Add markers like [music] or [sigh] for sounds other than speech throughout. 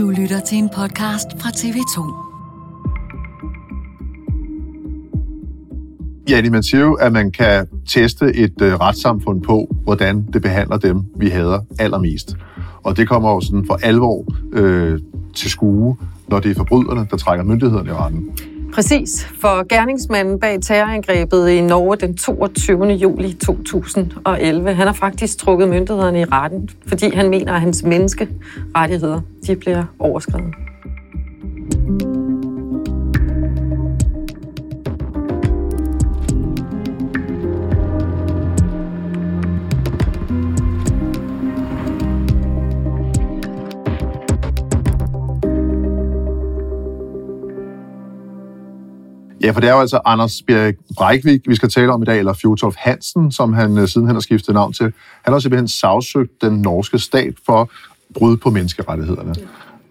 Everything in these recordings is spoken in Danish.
Du lytter til en podcast fra TV2. Ja, man siger jo, at man kan teste et øh, retssamfund på, hvordan det behandler dem, vi hader allermest. Og det kommer jo sådan for alvor øh, til skue, når det er forbryderne, der trækker myndighederne i retten. Præcis, for gerningsmanden bag terrorangrebet i Norge den 22. juli 2011, han har faktisk trukket myndighederne i retten, fordi han mener, at hans menneskerettigheder de bliver overskrevet. Ja, for det er jo altså Anders Breivik, vi skal tale om i dag, eller Fjotolf Hansen, som han øh, sidenhen har skiftet navn til. Han har simpelthen sagsøgt den norske stat for brud på menneskerettighederne.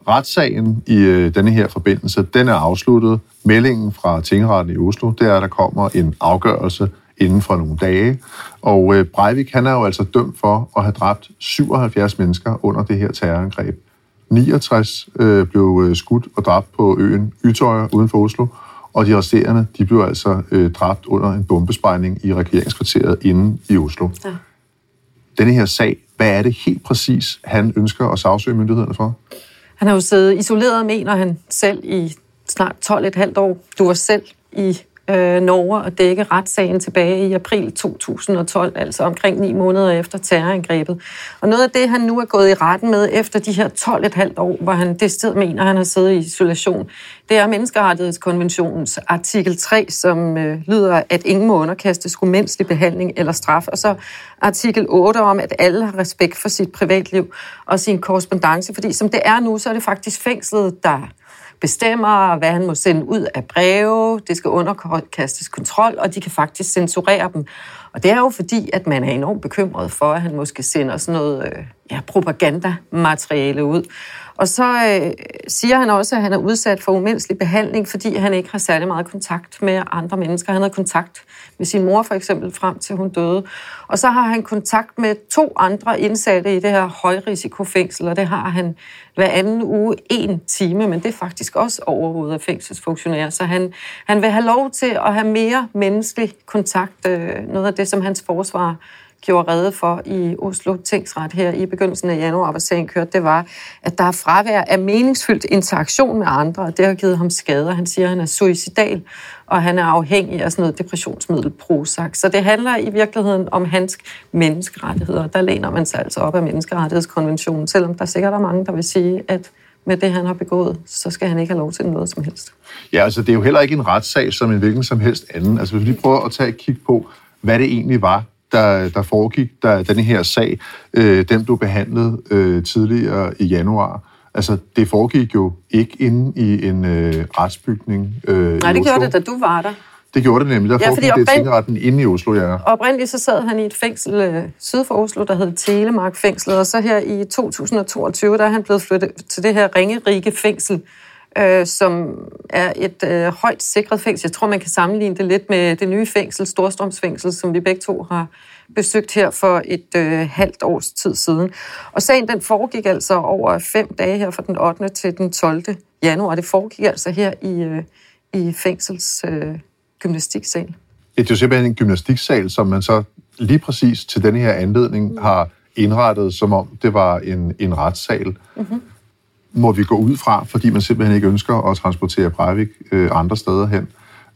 Retssagen i øh, denne her forbindelse, den er afsluttet. Meldingen fra tingretten i Oslo, det er, at der kommer en afgørelse inden for nogle dage. Og øh, Breivik, han er jo altså dømt for at have dræbt 77 mennesker under det her terrorangreb. 69 øh, blev øh, skudt og dræbt på øen Ytøjer uden for Oslo, og de resterende, de blev altså øh, dræbt under en bombesprængning i regeringskvarteret inde i Oslo. Ja. Denne her sag, hvad er det helt præcis, han ønsker at sagsøge myndighederne for? Han har jo siddet isoleret, mener han selv, i snart 12,5 år. Du var selv i øh, Norge og dække retssagen tilbage i april 2012, altså omkring ni måneder efter terrorangrebet. Og noget af det, han nu er gået i retten med efter de her 12,5 år, hvor han det sted mener, han har siddet i isolation, det er Menneskerettighedskonventionens artikel 3, som øh, lyder, at ingen må underkastes umenneskelig behandling eller straf, og så artikel 8 om, at alle har respekt for sit privatliv og sin korrespondence, fordi som det er nu, så er det faktisk fængslet, der bestemmer, hvad han må sende ud af breve, det skal underkastes kontrol, og de kan faktisk censurere dem. Og det er jo fordi, at man er enormt bekymret for, at han måske sender sådan noget øh, ja, propagandamateriale ud. Og så øh, siger han også, at han er udsat for umenneskelig behandling, fordi han ikke har særlig meget kontakt med andre mennesker. Han har kontakt med sin mor for eksempel frem til hun døde. Og så har han kontakt med to andre indsatte i det her højrisikofængsel, og det har han hver anden uge en time, men det er faktisk også overhovedet af fængselsfunktionærer. Så han, han vil have lov til at have mere menneskelig kontakt. Øh, noget af det, som hans forsvar gjorde rede for i Oslo Tingsret her i begyndelsen af januar, hvor sagen kørte, det var, at der er fravær af meningsfyldt interaktion med andre, og det har givet ham skader. Han siger, at han er suicidal, og han er afhængig af sådan noget depressionsmiddel Prozac. Så det handler i virkeligheden om hans menneskerettigheder. Der læner man sig altså op af menneskerettighedskonventionen, selvom der sikkert er mange, der vil sige, at med det, han har begået, så skal han ikke have lov til noget som helst. Ja, altså det er jo heller ikke en retssag som en hvilken som helst anden. Altså hvis vi lige prøver at tage et kig på, hvad det egentlig var, der, der foregik, da denne her sag, øh, den blev behandlet øh, tidligere i januar. Altså, det foregik jo ikke inde i en øh, retsbygning øh, Nej, det gjorde det, da du var der. Det gjorde det nemlig. Der ja, foregik det tingretten inde i Oslo, ja. Oprindeligt så sad han i et fængsel øh, syd for Oslo, der hed Telemark fængslet, og så her i 2022, der er han blevet flyttet til det her ringerige fængsel, øh, som er et øh, højt sikret fængsel. Jeg tror, man kan sammenligne det lidt med det nye fængsel, Storstrømsfængsel, som vi begge to har besøgt her for et øh, halvt års tid siden. Og sagen den foregik altså over fem dage her fra den 8. til den 12. januar. Det foregik altså her i, øh, i fængsels øh, gymnastiksal. Det er jo simpelthen en gymnastiksal, som man så lige præcis til denne her anledning mm. har indrettet, som om det var en, en retssal. Mm-hmm må vi gå ud fra, fordi man simpelthen ikke ønsker at transportere Breivik øh, andre steder hen.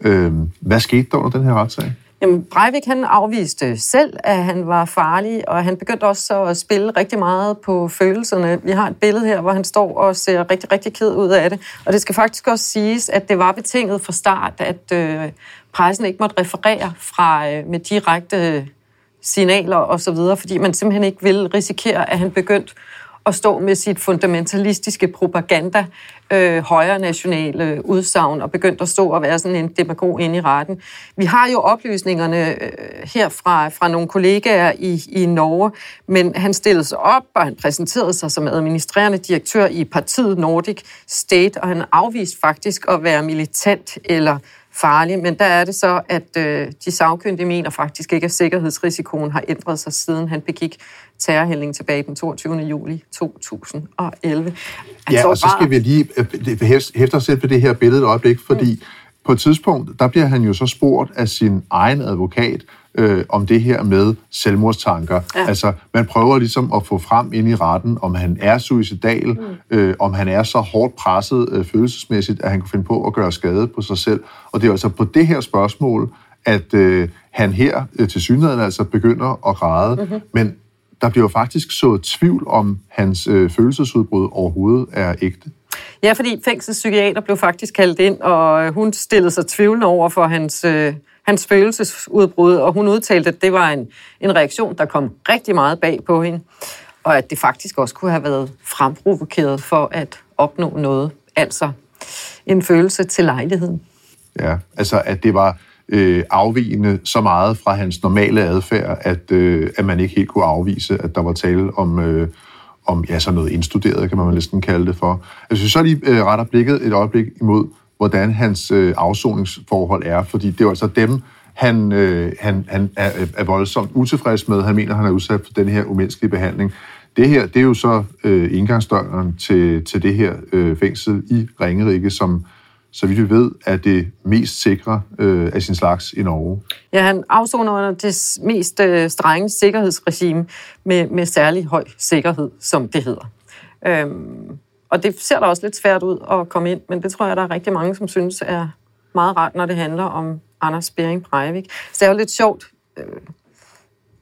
Øh, hvad skete der under den her retssag? Jamen, Breivik han afviste selv, at han var farlig, og han begyndte også så at spille rigtig meget på følelserne. Vi har et billede her, hvor han står og ser rigtig, rigtig ked ud af det. Og det skal faktisk også siges, at det var betinget fra start, at øh, pressen ikke måtte referere fra øh, med direkte signaler osv., fordi man simpelthen ikke ville risikere, at han begyndte at stå med sit fundamentalistiske propaganda, øh, højre nationale øh, udsagn og begyndt at stå og være sådan en demagog inde i retten. Vi har jo oplysningerne øh, her fra, fra nogle kollegaer i, i Norge, men han stillede sig op, og han præsenterede sig som administrerende direktør i partiet Nordic State, og han afviste faktisk at være militant eller farlig, men der er det så, at øh, de sagkyndige mener faktisk ikke, at sikkerhedsrisikoen har ændret sig, siden han begik terrorhældning tilbage den 22. juli 2011. Han ja, og så skal vi lige øh, hæfte os selv på det her billede et øjeblik, fordi mm. på et tidspunkt, der bliver han jo så spurgt af sin egen advokat, øh, om det her med selvmordstanker. Ja. Altså, man prøver ligesom at få frem ind i retten, om han er suicidal, mm. øh, om han er så hårdt presset øh, følelsesmæssigt, at han kan finde på at gøre skade på sig selv. Og det er altså på det her spørgsmål, at øh, han her øh, til synligheden altså begynder at græde. Mm-hmm. Men der bliver jo faktisk så tvivl om, hans øh, følelsesudbrud overhovedet er ægte. Ja, fordi fængselspsykiater blev faktisk kaldt ind, og hun stillede sig tvivlende over for hans... Øh hans følelsesudbrud, og hun udtalte, at det var en, en reaktion, der kom rigtig meget bag på hende, og at det faktisk også kunne have været fremprovokeret for at opnå noget, altså en følelse til lejligheden. Ja, altså at det var øh, afvigende så meget fra hans normale adfærd, at, øh, at man ikke helt kunne afvise, at der var tale om, øh, om ja, sådan noget indstuderet, kan man næsten kalde det for. Altså, så lige øh, retter blikket et øjeblik imod hvordan hans øh, afsoningsforhold er, fordi det er altså dem, han, øh, han, han er, er voldsomt utilfreds med. Han mener, han er udsat for den her umenneskelige behandling. Det her, det er jo så øh, indgangsdøren til, til det her øh, fængsel i Ringerike, som så vidt vi ved, er det mest sikre øh, af sin slags i Norge. Ja, han afsoner under det mest øh, strenge sikkerhedsregime med, med særlig høj sikkerhed, som det hedder. Øhm, og det ser da også lidt svært ud at komme ind, men det tror jeg, der er rigtig mange, som synes er meget rart, når det handler om Anders Bering Breivik. Så det er jo lidt sjovt. Øh,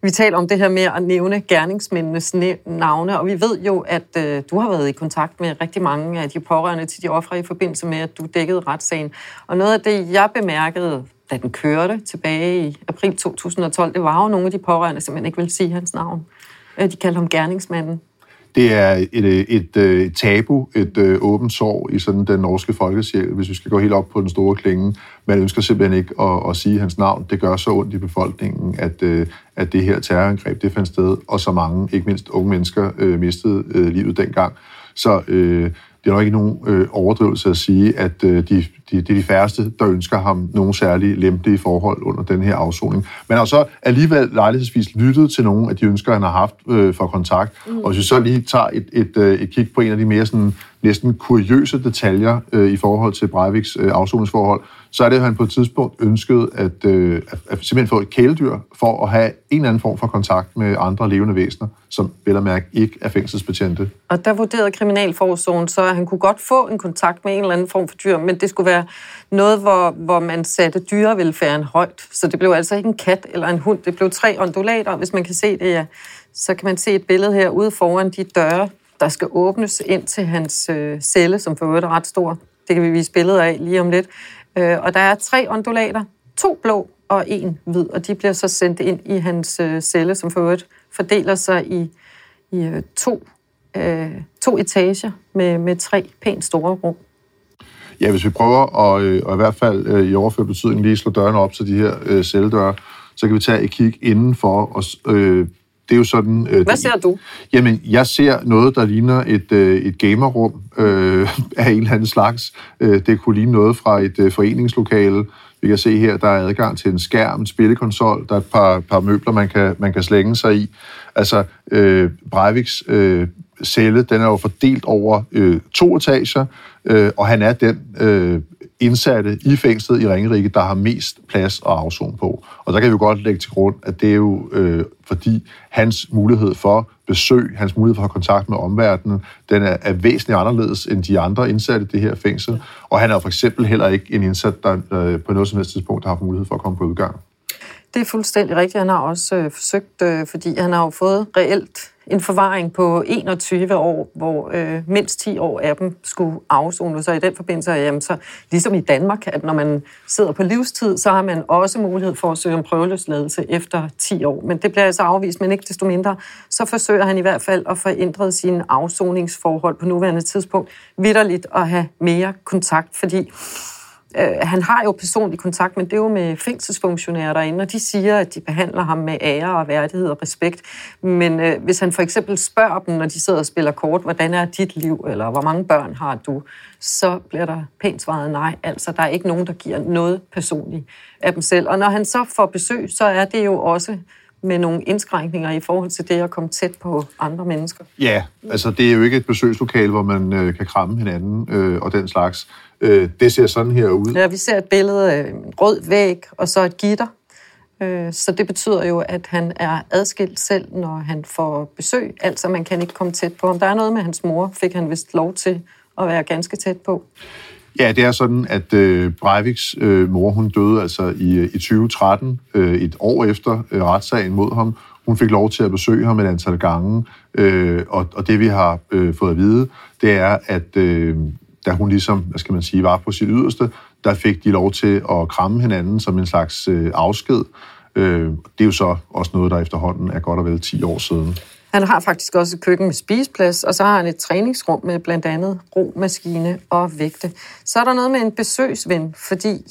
vi taler om det her med at nævne gerningsmændenes navne, og vi ved jo, at øh, du har været i kontakt med rigtig mange af de pårørende til de ofre i forbindelse med, at du dækkede retssagen. Og noget af det, jeg bemærkede, da den kørte tilbage i april 2012, det var jo nogle af de pårørende, som ikke ville sige hans navn. Øh, de kaldte ham gerningsmanden. Det er et, øh, et, øh, et, tabu, et uh, åbent sår i sådan den norske folkesjæl, hvis vi skal gå helt op på den store klinge. Man ønsker simpelthen ikke at, at sige hans navn. Det gør så ondt i befolkningen, at, at det her terrorangreb det fandt sted, og så mange, ikke mindst unge mennesker, mistede uh, livet dengang. Så øh, det er nok ikke nogen øh, overdrivelse at sige, at øh, de, de, det er de færreste, der ønsker ham nogen særlige lempelige forhold under den her afsoning. Men har så alligevel lejlighedsvis lyttet til nogle af de ønsker, han har haft øh, for kontakt. Mm. Og hvis vi så lige tager et, et, øh, et kig på en af de mere sådan, næsten kuriøse detaljer øh, i forhold til Breiviks øh, afsoningsforhold, så er det, at han på et tidspunkt ønskede at, øh, at, at simpelthen få et kæledyr for at have en eller anden form for kontakt med andre levende væsener, som vel at mærke ikke er fængselsbetjente. Og der vurderede Kriminalforsorgen så, at han kunne godt få en kontakt med en eller anden form for dyr, men det skulle være noget, hvor, hvor man satte dyrevelfærden højt. Så det blev altså ikke en kat eller en hund, det blev tre ondulater, hvis man kan se det, ja. Så kan man se et billede her ude foran de døre, der skal åbnes ind til hans øh, celle, som for øvrigt er ret stor. Det kan vi vise billeder af lige om lidt. Øh, og der er tre ondulater, to blå og en hvid, og de bliver så sendt ind i hans øh, celle, som for øvrigt fordeler sig i, i øh, to, øh, to etager med, med tre pænt store rum. Ja, hvis vi prøver at, øh, og i hvert fald øh, i overført betydning lige slå dørene op til de her øh, celledøre, så kan vi tage et kig indenfor og øh, det er jo sådan... Øh, Hvad ser du? Jamen, jeg ser noget, der ligner et, øh, et gamerrum øh, [laughs] af en eller anden slags. Øh, det kunne ligne noget fra et øh, foreningslokale. Vi kan se her, der er adgang til en skærm, en spillekonsol, der er et par, par møbler, man kan, man kan slænge sig i. Altså, øh, Breiviks øh, celle, den er jo fordelt over øh, to etager, øh, og han er den øh, indsatte i fængslet i Ringerike, der har mest plads og afzone på. Og der kan vi jo godt lægge til grund, at det er jo øh, fordi hans mulighed for besøg, hans mulighed for at have kontakt med omverdenen, den er, er væsentligt anderledes end de andre indsatte i det her fængsel. Og han er for eksempel heller ikke en indsat, der øh, på noget som helst tidspunkt har haft mulighed for at komme på udgang. Det er fuldstændig rigtigt. Han har også øh, forsøgt, øh, fordi han har jo fået reelt en forvaring på 21 år, hvor øh, mindst 10 år af dem skulle afzone. Så i den forbindelse, jamen, så ligesom i Danmark, at når man sidder på livstid, så har man også mulighed for at søge om prøveløsladelse efter 10 år. Men det bliver altså afvist, men ikke desto mindre. Så forsøger han i hvert fald at forændre sine afsoningsforhold på nuværende tidspunkt vidderligt at have mere kontakt, fordi Øh, han har jo personlig kontakt, men det er jo med fængselsfunktionærer derinde, og de siger, at de behandler ham med ære og værdighed og respekt. Men øh, hvis han for eksempel spørger dem, når de sidder og spiller kort, hvordan er dit liv, eller hvor mange børn har du, så bliver der pænt svaret nej. Altså, der er ikke nogen, der giver noget personligt af dem selv. Og når han så får besøg, så er det jo også med nogle indskrænkninger i forhold til det at komme tæt på andre mennesker. Ja, altså det er jo ikke et besøgslokale, hvor man øh, kan kramme hinanden øh, og den slags. Øh, det ser sådan her ud. Ja, vi ser et billede af en rød væg og så et gitter. Øh, så det betyder jo, at han er adskilt selv, når han får besøg. Altså, man kan ikke komme tæt på ham. Der er noget med hans mor, fik han vist lov til at være ganske tæt på. Ja, det er sådan, at øh, Breiviks øh, mor, hun døde altså i, øh, i 2013, øh, et år efter øh, retssagen mod ham. Hun fik lov til at besøge ham et antal gange, øh, og, og det vi har øh, fået at vide, det er, at øh, da hun ligesom, hvad skal man sige, var på sit yderste, der fik de lov til at kramme hinanden som en slags øh, afsked. Øh, det er jo så også noget, der efterhånden er godt og vel 10 år siden. Han har faktisk også et køkken med spiseplads, og så har han et træningsrum med blandt andet romaskine og vægte. Så er der noget med en besøgsven, fordi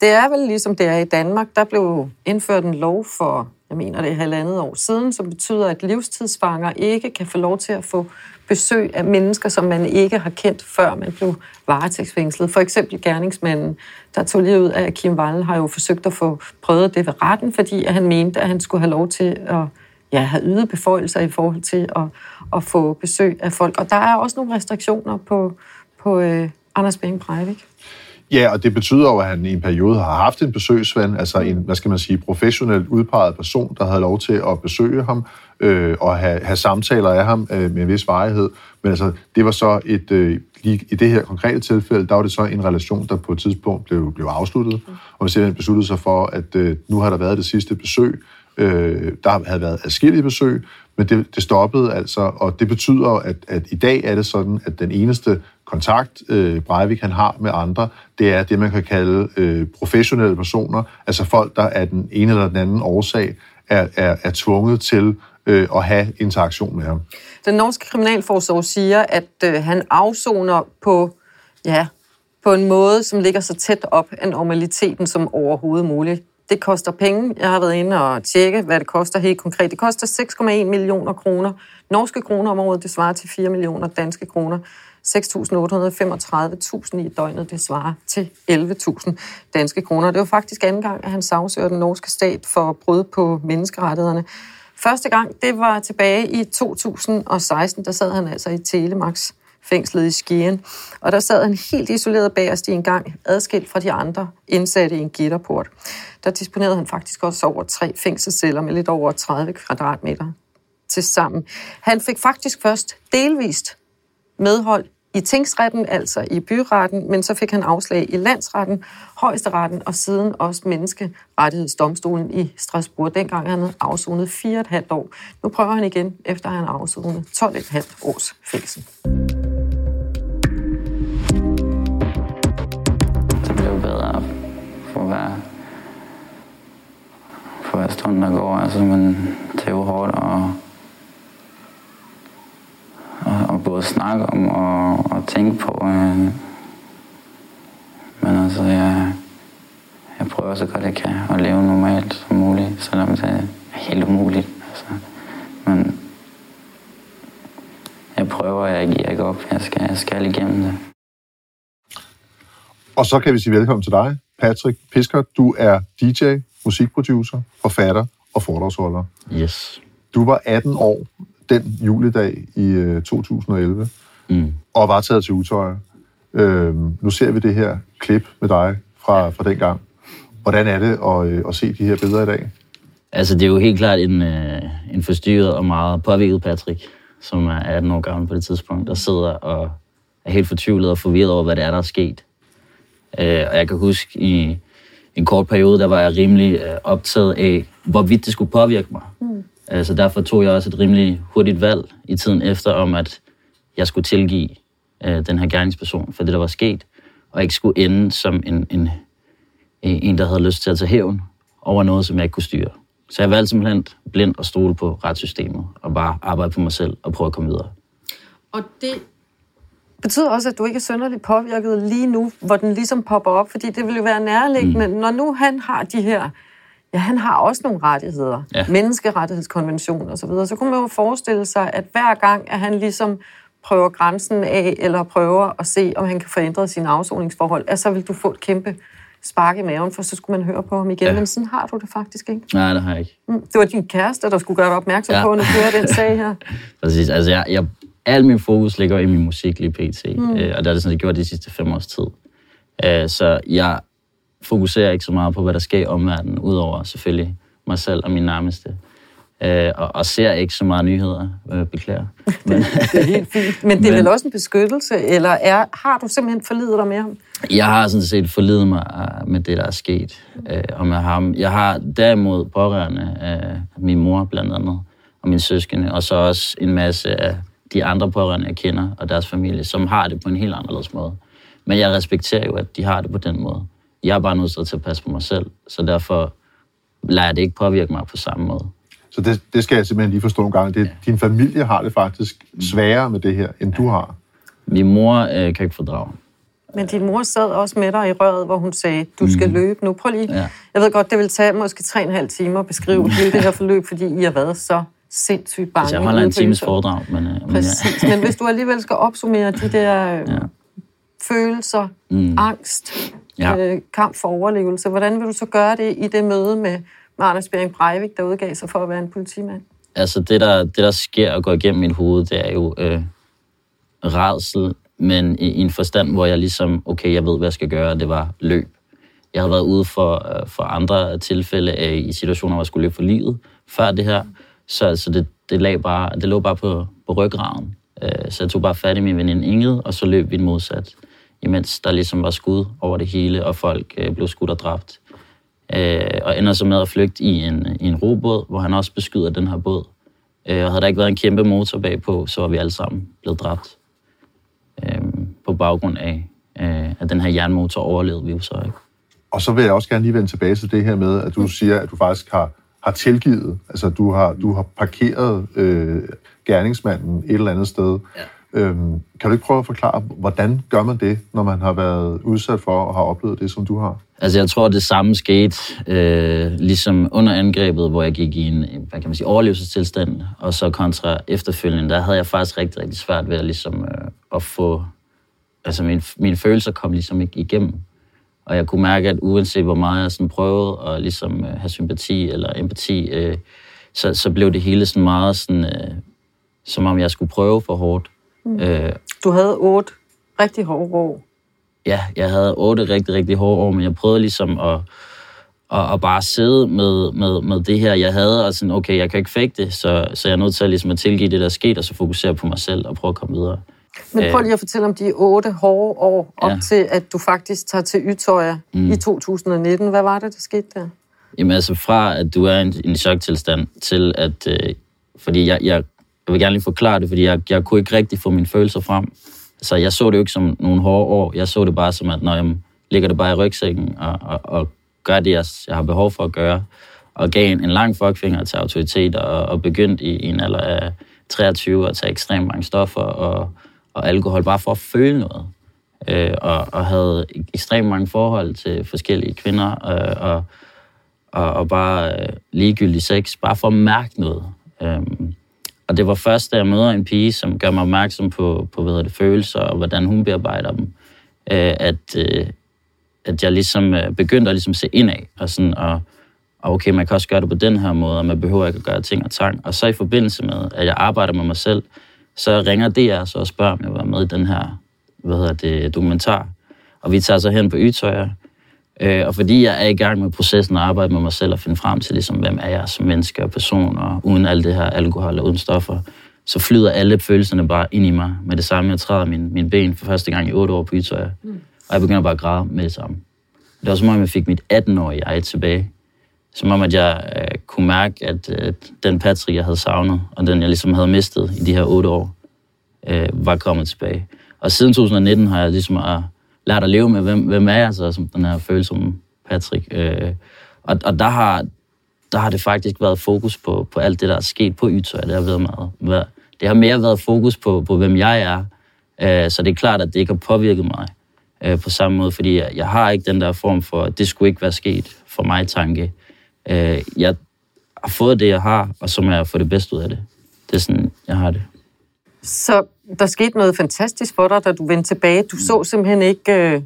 det er vel ligesom det er i Danmark. Der blev indført en lov for, jeg mener det er halvandet år siden, som betyder, at livstidsfanger ikke kan få lov til at få besøg af mennesker, som man ikke har kendt, før man blev varetægtsfængslet. For eksempel gerningsmanden, der tog lige ud af Kim Wallen, har jo forsøgt at få prøvet det ved retten, fordi han mente, at han skulle have lov til at ja, have ydet beføjelser i forhold til at, at få besøg af folk. Og der er også nogle restriktioner på, på øh, Anders Bering Breivik. Ja, og det betyder jo, at han i en periode har haft en besøgsven, altså en, hvad skal man sige, professionelt udpeget person, der havde lov til at besøge ham øh, og have, have samtaler af ham øh, med en vis varighed. Men altså, det var så et, øh, lige i det her konkrete tilfælde, der var det så en relation, der på et tidspunkt blev, blev afsluttet, og man simpelthen besluttede sig for, at øh, nu har der været det sidste besøg, Øh, der havde været adskillige besøg, men det, det stoppede altså, og det betyder at, at i dag er det sådan, at den eneste kontakt, øh, Breivik han har med andre, det er det, man kan kalde øh, professionelle personer, altså folk, der af den ene eller den anden årsag er, er, er tvunget til øh, at have interaktion med ham. Den norske kriminalforsorg siger, at øh, han afsoner på, ja, på en måde, som ligger så tæt op af normaliteten som overhovedet muligt. Det koster penge. Jeg har været inde og tjekke, hvad det koster helt konkret. Det koster 6,1 millioner kroner. Norske kroner om året, det svarer til 4 millioner danske kroner. 6.835.000 i døgnet, det svarer til 11.000 danske kroner. Det var faktisk anden gang, at han sagsøger den norske stat for brud på menneskerettighederne. Første gang, det var tilbage i 2016, der sad han altså i Telemax fængslet i Skien. Og der sad han helt isoleret bagerst i en gang, adskilt fra de andre indsatte i en gitterport. Der disponerede han faktisk også over tre fængselsceller med lidt over 30 kvadratmeter til sammen. Han fik faktisk først delvist medhold i tingsretten, altså i byretten, men så fik han afslag i landsretten, højesteretten og siden også menneskerettighedsdomstolen i Strasbourg. Dengang han havde afsonet 4,5 år. Nu prøver han igen, efter han har afsonet 12,5 års fængsel. Stunden, der går. Altså, man tager hårdt og, og, og både snakke om og, og tænke på. Øh. Men altså, jeg, jeg prøver så godt jeg kan at leve normalt som muligt, selvom det er helt umuligt. Altså. Men jeg prøver, jeg giver ikke op. Jeg skal, jeg skal igennem det. Og så kan vi sige velkommen til dig, Patrick Pisker. Du er DJ, musikproducer, forfatter og foredragsholder. Yes. Du var 18 år den juledag i 2011, øh, mm. og var taget til Utøjer. Øhm, nu ser vi det her klip med dig fra, fra den gang. Hvordan er det at, øh, at se de her billeder i dag? Altså, det er jo helt klart en, øh, en forstyrret og meget påvirket Patrick, som er 18 år gammel på det tidspunkt, der sidder og er helt fortvivlet og forvirret over, hvad det er, der er sket. Øh, og jeg kan huske, i en kort periode, der var jeg rimelig øh, optaget af, hvorvidt det skulle påvirke mig. Mm. Altså derfor tog jeg også et rimelig hurtigt valg i tiden efter, om at jeg skulle tilgive øh, den her gerningsperson for det, der var sket, og ikke skulle ende som en, en, en, der havde lyst til at tage hævn over noget, som jeg ikke kunne styre. Så jeg valgte simpelthen blind at stole på retssystemet, og bare arbejde på mig selv og prøve at komme videre. Og det betyder også, at du ikke er sønderligt påvirket lige nu, hvor den ligesom popper op, fordi det vil jo være nærliggende, mm. når nu han har de her, ja, han har også nogle rettigheder, Ja. menneskerettighedskonvention og så videre, så kunne man jo forestille sig, at hver gang, at han ligesom prøver grænsen af, eller prøver at se, om han kan forændre sine afsoningsforhold, at så vil du få et kæmpe spark i maven, for så skulle man høre på ham igen. Ja. Men sådan har du det faktisk ikke. Nej, det har jeg ikke. Mm, Det var din kæreste, der skulle gøre dig opmærksom Ja. på, at nu kører den sag her. [laughs] Præcis. Altså, jeg, jeg, al min fokus ligger i min musik lige pt. Mm. Øh, og det er det sådan, jeg gjort de sidste fem års tid. Øh, så jeg fokuserer ikke så meget på, hvad der sker i omverdenen, udover selvfølgelig mig selv og min nærmeste. Øh, og, og ser ikke så meget nyheder, øh, beklager. Men, [laughs] Det er helt fint. Men det er [laughs] Men- vel også en beskyttelse, eller er, har du simpelthen forlidet dig med ham? Jeg har sådan set forlidet mig øh, med det, der er sket øh, og med ham. Jeg har derimod pårørende af min mor blandt andet, og min søskende, og så også en masse af de andre pårørende, jeg kender, og deres familie, som har det på en helt anderledes måde. Men jeg respekterer jo, at de har det på den måde. Jeg er bare nødt til at passe på mig selv, så derfor lader jeg det ikke påvirke mig på samme måde. Så det, det skal jeg simpelthen lige forstå nogle gange. Det, din familie har det faktisk sværere med det her, end du har. Min mor øh, kan ikke fordrage. Men din mor sad også med dig i røret, hvor hun sagde, du skal løbe nu. Prøv lige. Ja. Jeg ved godt, det vil tage måske tre og en halv time at beskrive hele det her [laughs] forløb, fordi I har været så sindssygt bange. Altså, jeg holder en times foredrag, men, øh, men Præcis. Men hvis du alligevel skal opsummere de der [laughs] øh, Ja. følelser, mm. angst, Ja. øh, kamp for overlevelse, hvordan vil du så gøre det i det møde med, med Anders Bering Breivik, der udgav sig for at være en politimand? altså det der, det, der sker og går igennem mit hoved, det er jo øh, redsel, men i, i en forstand, hvor jeg ligesom, okay, jeg ved, hvad jeg skal gøre, det var løb. Jeg har været ude for, øh, for andre tilfælde af, i situationer, hvor jeg skulle løbe for livet før det her, så, så det, det, lag bare, det lå bare på, på ryggraden. Øh, så jeg tog bare fat i min veninde Ingrid, og så løb vi modsat, imens der ligesom var skud over det hele, og folk øh, blev skudt og dræbt. Øh, og ender så med at flygte i en, i en robåd, hvor han også beskyder den her båd. Øh, og havde der ikke været en kæmpe motor bagpå, så var vi alle sammen blevet dræbt. Øh, på baggrund af, øh, at den her jernmotor overlevede vi jo så ikke. Og så vil jeg også gerne lige vende tilbage til det her med, at du siger, at du faktisk har, har tilgivet. Altså, du har, du har parkeret øh, gerningsmanden et eller andet sted. Ja. Øhm, kan du ikke prøve at forklare, hvordan gør man det, når man har været udsat for og har oplevet det, som du har? Altså, jeg tror, det samme skete øh, ligesom under angrebet, hvor jeg gik i en hvad kan man sige, overlevelsestilstand, og så kontra efterfølgende, der havde jeg faktisk rigtig, rigtig svært ved at, ligesom, øh, at få... Altså, mine, mine følelser kom ligesom ikke igennem. Og jeg kunne mærke, at uanset hvor meget jeg sådan prøvede at ligesom, øh, have sympati eller empati, øh, så, så blev det hele sådan meget sådan, øh, som om jeg skulle prøve for hårdt. Mm. Øh, Du havde otte rigtig hårde år. ja, jeg havde otte rigtig, rigtig hårde år, men jeg prøvede ligesom at, at, at bare sidde med, med, med det her, jeg havde, og sådan, okay, jeg kan ikke fake det, så, så jeg er nødt til at, ligesom at tilgive det, der er sket, og så fokusere på mig selv og prøve at komme videre. Men prøv lige at fortælle om de otte hårde år, op Ja. til at du faktisk tager til Ytøjer mm. i 2019. Hvad var det, der skete der? Jamen altså fra, at du er i en, en choktilstand, til at... Øh, fordi jeg, jeg, jeg vil gerne lige forklare det, fordi jeg, jeg kunne ikke rigtig få mine følelser frem. Så jeg så det jo ikke som nogle hårde år. Jeg så det bare som, at når jeg ligger det bare i rygsækken og, og, og gør det, jeg, jeg har behov for at gøre, og gav en, en lang fuckfinger til autoritet og, og begyndt i, i en alder af 23 at tage ekstremt mange stoffer og, og alkohol, bare for at føle noget. Øh, og, og havde ekstremt mange forhold til forskellige kvinder, øh, og, og, og bare øh, ligegyldig sex, bare for at mærke noget. Øhm, og det var først, da jeg møder en pige, som gør mig opmærksom på, på hvad det, følelser, og hvordan hun bearbejder dem, øh, at, øh, at jeg ligesom øh, begyndte at ligesom se indad, og sådan, og, og okay, man kan også gøre det på den her måde, og man behøver ikke at gøre ting og tang. Og så i forbindelse med, at jeg arbejder med mig selv, så ringer DR så og spørger, om jeg være med i den her hvad hedder det, dokumentar. Og vi tager så hen på Ytøjer, Øh, og fordi jeg er i gang med processen og arbejde med mig selv og finde frem til, ligesom, hvem er jeg som menneske og person, og uden alt det her alkohol og uden stoffer, så flyder alle følelserne bare ind i mig med det samme. Jeg træder min, min ben for første gang i otte år på Ytøjer, mm. og jeg begynder bare at græde med det samme. Det var som om, jeg fik mit 18-årige jeg tilbage. Som om, at jeg øh, kunne mærke, at øh, den Patrick, jeg havde savnet, og den, jeg ligesom havde mistet i de her otte år, øh, var kommet tilbage. Og siden 2019 har jeg ligesom øh, lært at leve med, hvem, hvem er jeg så, som den her følsomme Patrick. Øh, og, og der har, der har det faktisk været fokus på, på alt det, der er sket på Ytøj. Det har, været meget, været, det har mere været fokus på, på, hvem jeg er, Øh, så det er klart, at det ikke har påvirket mig øh, på samme måde, fordi jeg, jeg har ikke den der form for, at det skulle ikke være sket for mig tanke. Øh, jeg har fået det, jeg har, og så må jeg få det bedste ud af det. Det er sådan, jeg har det. Så der skete noget fantastisk for dig, da du vendte tilbage. Du så simpelthen ikke øh,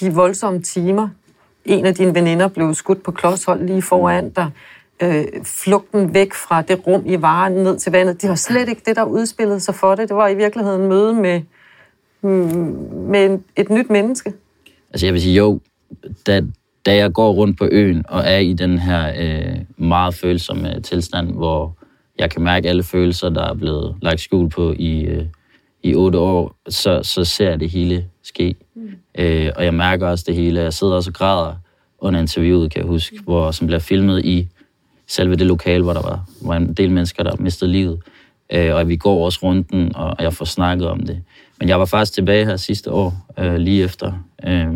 de voldsomme timer. En af dine veninder blev skudt på klodshold lige foran dig. Øh, flugten væk fra det rum i varen ned til vandet. Det var slet ikke det, der udspillede sig for det. Det var i virkeligheden møde med, mm, med et nyt menneske. Altså jeg vil sige, jo, da, da jeg går rundt på øen og er i den her øh, meget følsomme tilstand, hvor jeg kan mærke alle følelser, der er blevet lagt skjul på i, øh, i otte år, så, så ser jeg det hele ske. Mm. Øh, og jeg mærker også det hele. Jeg sidder også og græder under interviewet, kan jeg huske, hvor, som bliver filmet i selve det lokale, hvor der var, var en del mennesker, der mistede livet. Øh, og vi går også rundt den, og jeg får snakket om det. Men jeg var faktisk tilbage her sidste år, øh, lige efter øh,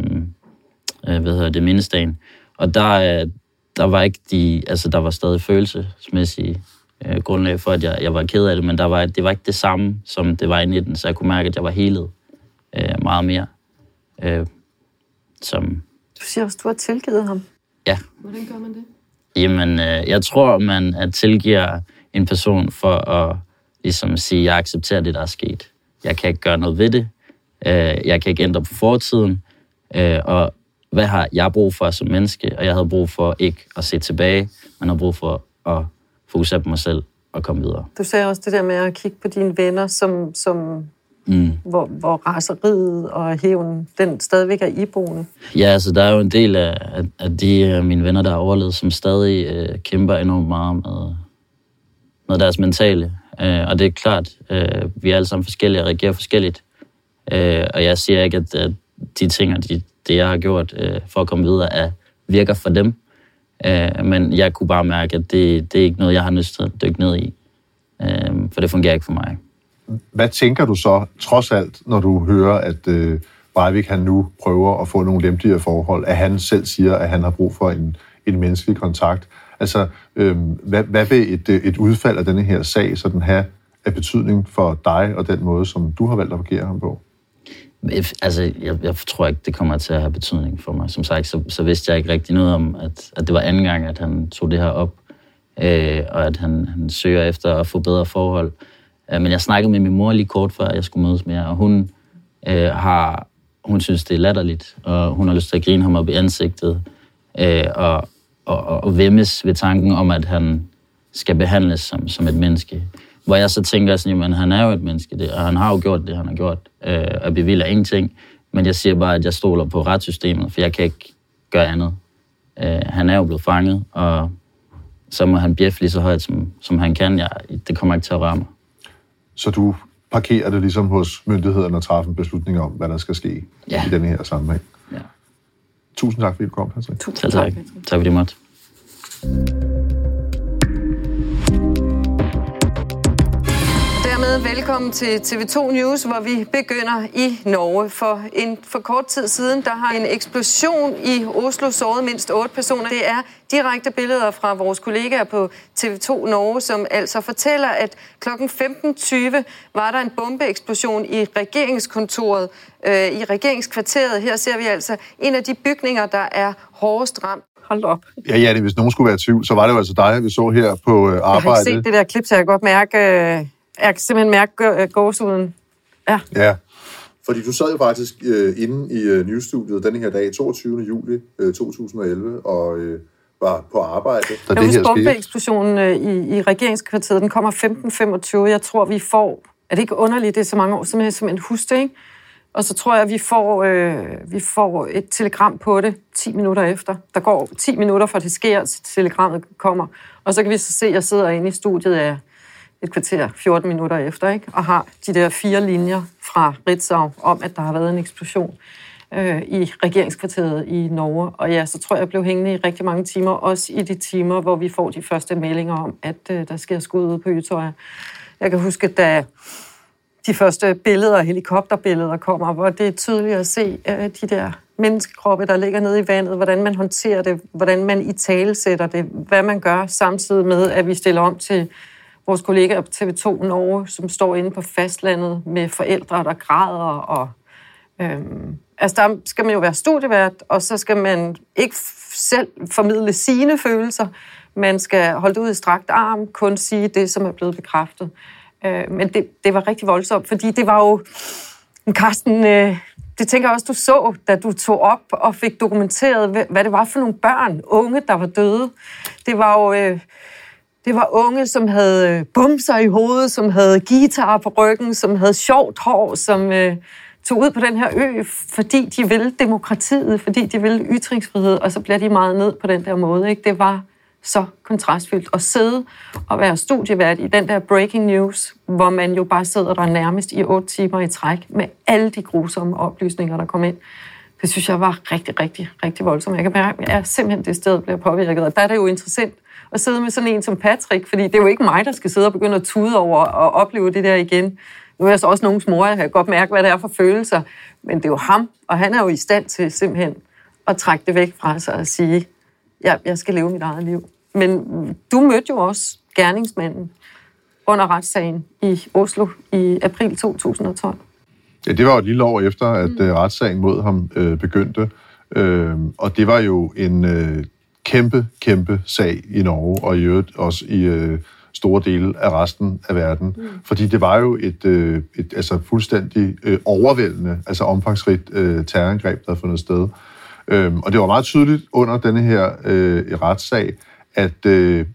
øh, hvad hedder det, mindestagen. Og der, øh, der var ikke de, altså der var stadig følelsesmæssige øh, grundlag for, at jeg, jeg var ked af det, men der var, det var ikke det samme, som det var i 19, så jeg kunne mærke, at jeg var helet øh, meget mere. Øh, som, Du siger også, du har tilgivet ham. ja, Hvordan gør man det? Jamen, øh, jeg tror, man at tilgiver en person for at ligesom sige, jeg accepterer det, der er sket. Jeg kan ikke gøre noget ved det. Øh, jeg kan ikke ændre på fortiden. Øh, og hvad har jeg brug for som menneske? Og jeg havde brug for ikke at se tilbage, men havde brug for at fokusere på mig selv og komme videre. Du sagde også det der med at kigge på dine venner, som, som Mm. hvor, hvor raseriet og hævn, den stadigvæk er iboende. Ja, altså der er jo en del af, af, de af mine venner, der er overlevet, som stadig øh, kæmper enormt meget med, med deres mentale. Øh, og det er klart, øh, vi er alle sammen forskellige og reagerer forskelligt. Øh, og jeg siger ikke, at, at de ting, og de, det jeg har gjort øh, for at komme videre, er, virker for dem. Øh, men jeg kunne bare mærke, at det, det er ikke noget, jeg har lyst til at dykke ned i. Øh, for det fungerer ikke for mig. Hvad tænker du så, trods alt, når du hører, at øh, Breivik han nu prøver at få nogle lempeligere forhold, at han selv siger, at han har brug for en, en menneskelig kontakt? Altså, øh, hvad, hvad vil et, øh, et udfald af denne her sag sådan have af betydning for dig og den måde, som du har valgt at agere ham på? If- Altså, jeg, jeg tror ikke, det kommer til at have betydning for mig. Som sagt, så, så vidste jeg ikke rigtig noget om, at, at det var anden gang, at han tog det her op, øh, og at han, han søger efter at få bedre forhold. Øh, men jeg snakkede med min mor lige kort før, jeg skulle mødes med jer, og hun øh, har, hun synes, det er latterligt, og hun har lyst til at grine ham op i ansigtet, øh, og, og, og, og vemmes ved tanken om, at han skal behandles som, som et menneske. Hvor jeg så tænker sådan, jamen han er jo et menneske, det, og han har jo gjort det, han har gjort, øh, og bevilder ingenting. Men jeg siger bare, at jeg stoler på retssystemet, for jeg kan ikke gøre andet. Øh, han er jo blevet fanget, og så må han bjeffe lige så højt, som, som han kan. Jeg, det kommer ikke til at røre mig. Så du parkerer det ligesom hos myndighederne og træffer en beslutning om, hvad der skal ske Ja. i denne her sammenhæng. Ja. Tusind tak, fordi du kom, Patrick. Tusind tak. Tak fordi du måtte. Velkommen til TV2 News, hvor vi begynder i Norge. For en for kort tid siden, der har en eksplosion i Oslo såret mindst otte personer. Det er direkte billeder fra vores kollegaer på TV2 Norge, som altså fortæller, at kl. 15.20 var der en bombeeksplosion i regeringskontoret, øh, i regeringskvarteret. Her ser vi altså en af de bygninger, der er hårdest ramt. Hold op. Ja, ja, hvis nogen skulle være i tvivl, så var det jo altså dig, vi så her på øh, Jeg har set det der klip, så jeg kan godt mærke, øh, jeg kan simpelthen mærke gå- gåsehuden. Ja. Ja, fordi du sad jo faktisk øh, inde i øh, newsstudiet denne her dag, 22. juli øh, 2011, og øh, var på arbejde, da Jeg det her husker bombeeksplosionen øh, i, i regeringskvarteret. Den kommer 15.25. Jeg tror, vi får... Er det ikke underligt, det er så mange år, simpelthen som en huske, ikke? Og så tror jeg, at vi får, øh, vi får et telegram på det 10 minutter efter. Der går 10 minutter, fra det sker, til telegrammet kommer. Og så kan vi så se, at jeg sidder inde i studiet af et kvarter, 14 minutter efter, ikke? og har de der fire linjer fra Ritzau om, at der har været en eksplosion øh, i regeringskvarteret i Norge. Og ja, så tror jeg, jeg blev hængende i rigtig mange timer, også i de timer, hvor vi får de første meldinger om, at øh, der sker skud ude på Ytøjer. Jeg kan huske, da de første billeder, helikopterbilleder kommer, hvor det er tydeligt at se øh, de der menneskekroppe, der ligger nede i vandet, hvordan man håndterer det, hvordan man i tale sætter det, hvad man gør, samtidig med, at vi stiller om til vores kollegaer på TV2 Norge, som står inde på fastlandet med forældre, der græder. Og, øhm, altså der skal man jo være studievært, og så skal man ikke selv formidle sine følelser. Man skal holde det ud i strakt arm, kun sige det, som er blevet bekræftet. Øh, men det, det var rigtig voldsomt, fordi det var jo... Karsten, øh, det tænker jeg også, du så, da du tog op og fik dokumenteret, hvad det var for nogle børn, unge, der var døde. Det var jo... Øh, det var unge, som havde øh, bumser i hovedet, som havde guitar på ryggen, som havde sjovt hår, som øh, tog ud på den her ø, fordi de ville demokratiet, fordi de ville ytringsfrihed, og så bliver de meget ned på den der måde. Ikke? Det var så kontrastfyldt at sidde og være studievært i den der breaking news, hvor man jo bare sidder der nærmest i otte timer i træk med alle de grusomme oplysninger, der kom ind. Det synes jeg var rigtig, rigtig, rigtig voldsomt. Jeg kan mærke, at jeg simpelthen det sted bliver påvirket. Og der er det jo interessant at sidde med sådan en som Patrick, fordi det er jo ikke mig, der skal sidde og begynde at tude over og opleve det der igen. Nu er jeg så også nogens mor, jeg kan godt mærke, hvad det er for følelser, men det er jo ham, og han er jo i stand til simpelthen at trække det væk fra sig og sige, ja, jeg skal leve mit eget liv. Men du mødte jo også gerningsmanden under retssagen i Oslo i april 2012. Ja, det var jo et lille år efter, at mm. retssagen mod ham øh, begyndte. Øh, og det var jo en øh, kæmpe, kæmpe sag i Norge, og i øvrigt også i øh, store dele af resten af verden. Mm. Fordi det var jo et, øh, et altså fuldstændig øh, overvældende, altså omfangsrigt øh, terrorangreb, der havde fundet sted. Øh, og det var meget tydeligt under denne her øh, retssag, at øh,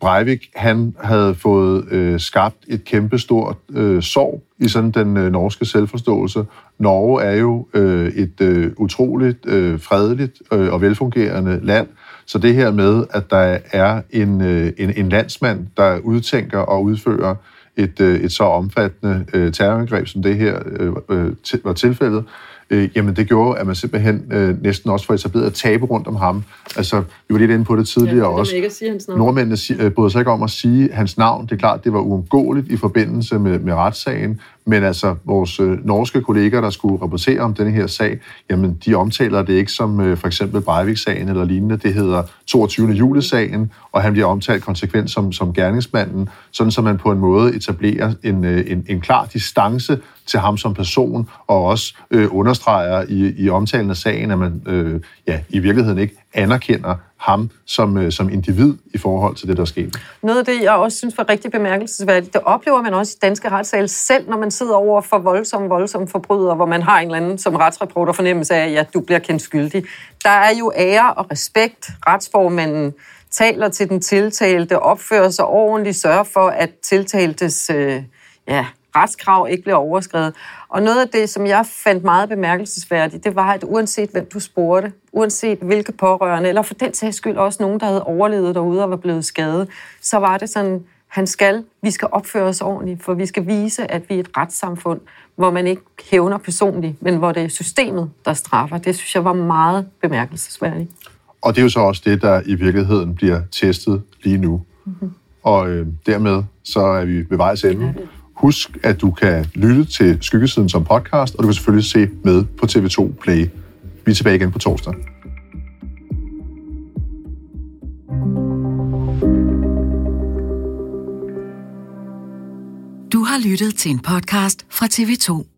Breivik han havde fået øh, skabt et kæmpestort øh, sorg i sådan den øh, norske selvforståelse. Norge er jo øh, et øh, utroligt øh, fredeligt øh, og velfungerende land, så det her med, at der er en, øh, en, en landsmand, der udtænker og udfører et, øh, et så omfattende øh, terrorangreb, som det her øh, øh var tilfældet, øh, jamen det gjorde, at man simpelthen øh, næsten også får etableret et tabe rundt om ham. Altså, vi var lidt inde på det tidligere ja, det også. Ikke at sige hans navn. Nordmændene øh, bryder sig ikke om at sige hans navn. Det er klart, det var uundgåeligt i forbindelse med, med retssagen, men altså, vores øh, norske kolleger, der skulle rapportere om denne her sag, jamen, de omtaler det ikke som øh, for eksempel Breivik-sagen eller lignende. Det hedder 22. juli-sagen, og han bliver omtalt konsekvent som, som gerningsmanden, sådan så man på en måde etablerer en, øh, en, en klar distance til ham som person, og også øh, understreger i, i omtalen af sagen, at man øh, ja, i virkeligheden ikke anerkender ham som, øh, som individ i forhold til det, der sker. Noget af det, jeg også synes var rigtig bemærkelsesværdigt, det oplever man også i danske retssale selv, når man sidder over for voldsomme, voldsomme forbrydere, hvor man har en eller anden som retsreporter fornemmelse af, at ja, du bliver kendt skyldig. Der er jo ære og respekt. Retsformanden taler til den tiltalte, opfører sig ordentligt, sørger for, at tiltaltes øh, ja, retskrav ikke bliver overskrevet. Og noget af det, som jeg fandt meget bemærkelsesværdigt, det var, at uanset hvem du spurgte, uanset hvilke pårørende, eller for den sags skyld også nogen, der havde overlevet derude og var blevet skadet, så var det sådan, han skal, vi skal opføre os ordentligt, for vi skal vise, at vi er et retssamfund, hvor man ikke hævner personligt, men hvor det er systemet, der straffer. Det synes jeg var meget bemærkelsesværdigt. Og det er jo så også det, der i virkeligheden bliver testet lige nu. Mm-hmm. Og øh, dermed så er vi ved vejs ende. Husk, at du kan lytte til Skyggesiden som podcast, og du kan selvfølgelig se med på TV2 Play. Vi er tilbage igen på torsdag. Du har lyttet til en podcast fra TV2.